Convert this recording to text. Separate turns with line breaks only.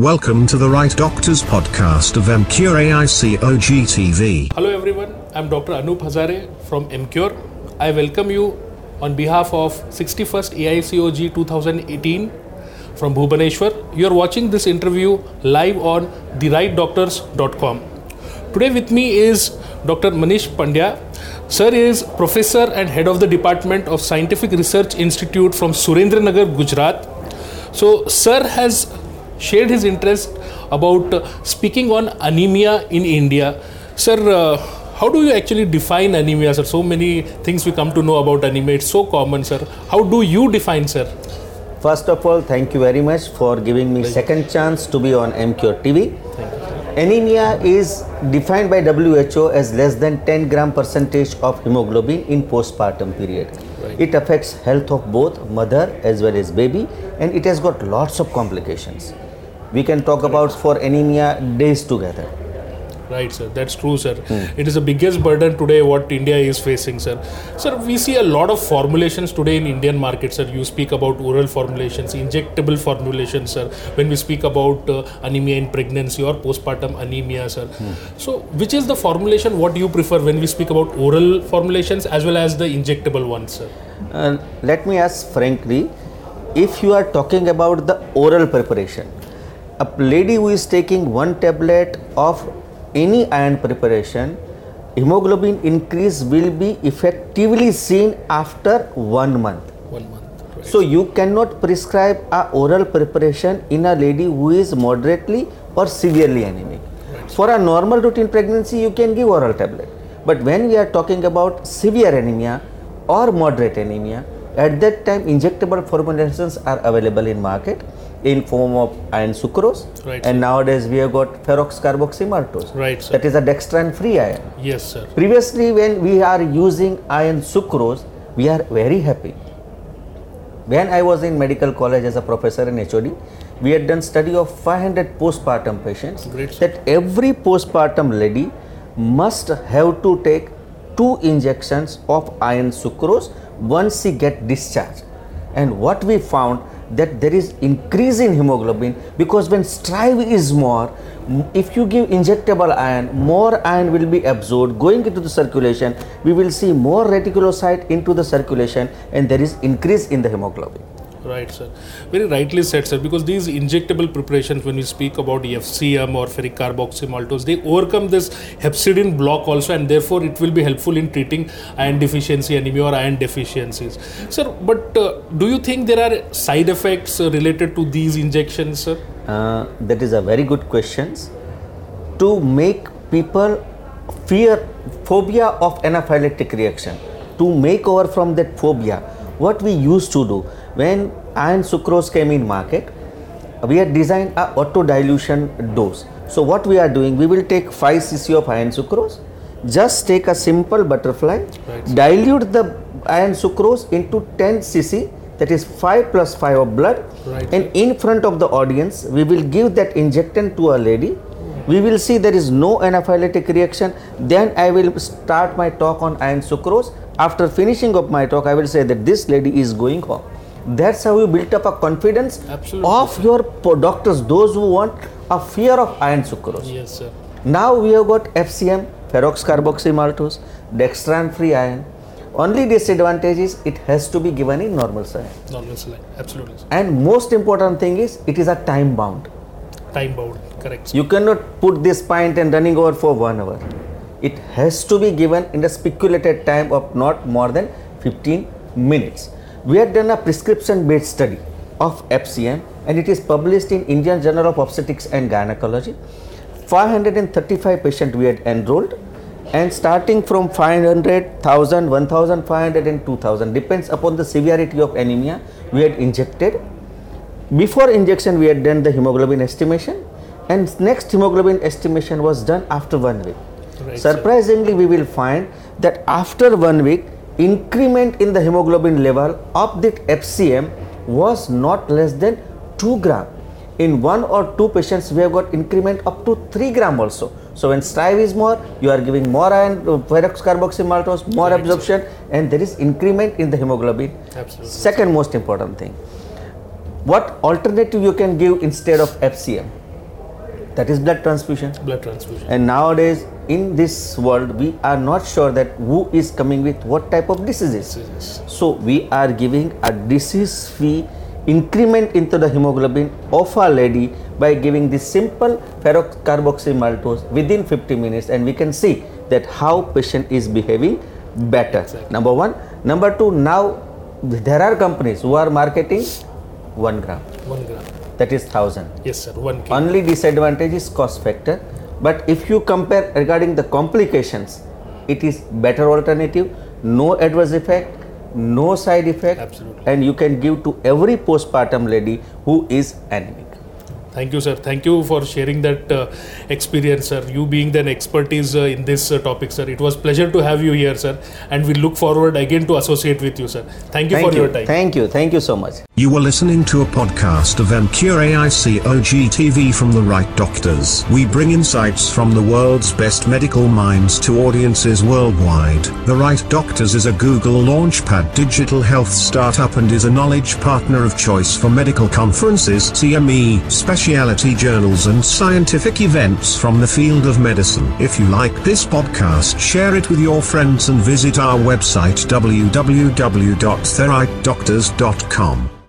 Welcome to the Right Doctors podcast of MCure AICOG TV.
Hello everyone, I'm Dr. Anup Hazare from MCure. I welcome you on behalf of 61st AICOG 2018 from Bhubaneswar. You are watching this interview live on therightdoctors.com. Today with me is Dr. Manish Pandya. Sir is professor and head of the Department of Scientific Research Institute from Surendranagar, Gujarat. So, sir has shared his interest about uh, speaking on anemia in India. Sir, uh, how do you actually define anemia, sir? So many things we come to know about anemia. It's so common, sir. How do you define, sir?
First of all, thank you very much for giving me second chance to be on MCure TV. Anemia is defined by WHO as less than 10 gram percentage of hemoglobin in postpartum period. It affects health of both mother as well as baby and it has got lots of complications. We can talk about for anemia days together.
Right, sir. That's true, sir. It is the biggest burden today what India is facing, sir. Sir, we see a lot of formulations today in Indian market, sir. You speak about oral formulations, injectable formulations, sir. When we speak about uh, anemia in pregnancy or postpartum anemia, sir. So, which is the formulation what you prefer when we speak about oral formulations as well as the injectable ones, sir?
Uh, let me ask frankly, if you are talking about the oral preparation, a lady who is taking one tablet of any iron preparation, hemoglobin increase will be effectively seen after one month.
One month. Right.
So you cannot prescribe a oral preparation in a lady who is moderately or severely anemic. For a normal routine pregnancy, you can give oral tablet. But when we are talking about severe anemia or moderate anemia, at that time injectable formulations are available in market in form of iron sucrose
Right,
and nowadays we have got ferrocarboxymaltose
Right, sir.
that is a dextran free iron
yes, sir.
Previously, when we are using iron sucrose, we are very happy. When I was in medical college as a professor in HOD, we had done study of 500 postpartum patients.
Great.
That every postpartum lady must have to take two injections of iron sucrose once she get discharged. And what we found that there is increase in hemoglobin because when strive is more if you give injectable iron more iron will be absorbed. Going into the circulation we will see more reticulocyte into the circulation and there is increase in the hemoglobin
Right, sir. Very rightly said, sir. Because these injectable preparations, when we speak about FCM or ferric carboxymaltose, they overcome this hepcidin block also, and therefore it will be helpful in treating iron deficiency anemia or iron deficiencies. Sir, but uh, do you think there are side effects uh, related to these injections, sir?
Uh, that is a very good question to make people fear phobia of anaphylactic reaction to make over from that phobia what we used to do when iron sucrose came in market we had designed a auto dilution dose. So what we are doing we will take 5 cc of iron sucrose just take a simple butterfly
Right.
dilute the iron sucrose into 10 cc that is 5 plus 5 of blood.
Right.
and in front of the audience we will give that injectant to a lady. We will see there is no anaphylactic reaction. Then i will start my talk on iron sucrose. After finishing of my talk i will say that this lady is going home that's how you built up a confidence
Absolutely,
of your doctors those who want a fear of iron sucrose
Yes, sir.
now we have got FCM, ferrocarboxymaltose, dextran free iron. Only disadvantage is it has to be given in normal saline.
Normal saline. Absolutely. Sir.
And most important thing is it is a time bound.
Time bound. Correct. Sir.
You cannot put this pint and running over for one hour. It has to be given in a speculated time of not more than 15 minutes. We had done a prescription based study of FCM and it is published in Indian Journal of Obstetrics and Gynecology. 535 patients we had enrolled and starting from 500, 1000, 1500 and 2000 depends upon the severity of anemia we had injected before injection we had done the hemoglobin estimation and next hemoglobin estimation was done after one week
Right, sir.
surprisingly we will find that after one week increment in the hemoglobin level of that fcm was not less than 2 gram in one or two patients we have got increment up to 3 gram also so when strive is more you are giving more iron uh, ferrocarboxymaltose more
Right,
absorption and there is increment in the hemoglobin
Absolutely.
second most important thing what alternative you can give instead of FCM? That is blood transfusion.
Blood transfusion.
And nowadays, in this world, we are not sure that who is coming with what type of diseases.
Diseases.
So we are giving a disease-free increment into the hemoglobin of a lady by giving this simple ferrocarboxy maltose within 50 minutes, and we can see that how patient is behaving better.
Exactly.
Number one. Number two. Now there are companies who are marketing one gram.
One gram.
That is thousand.
Yes, sir. One kg.
Only disadvantage is cost factor. But if you compare regarding the complications, it is better alternative, no adverse effect, no side effect,
Absolutely.
and you can give to every postpartum lady who is anemic.
Thank you, sir. Thank you for sharing that uh, experience, sir. You being an expertise uh, in this uh, topic, sir. It was pleasure to have you here, sir. And we look forward again to associate with you, sir. Thank you
Thank
for
you.
your time.
Thank you. Thank you so much.
You were listening to a podcast of MCure AICOG TV from the right doctors. We bring insights from the world's best medical minds to audiences worldwide. The Right Doctors is a Google Launchpad digital health startup and is a knowledge partner of choice for medical conferences, CME, specialty journals and scientific events from the field of medicine. If you like this podcast, share it with your friends and visit our website www.therightdoctors.com.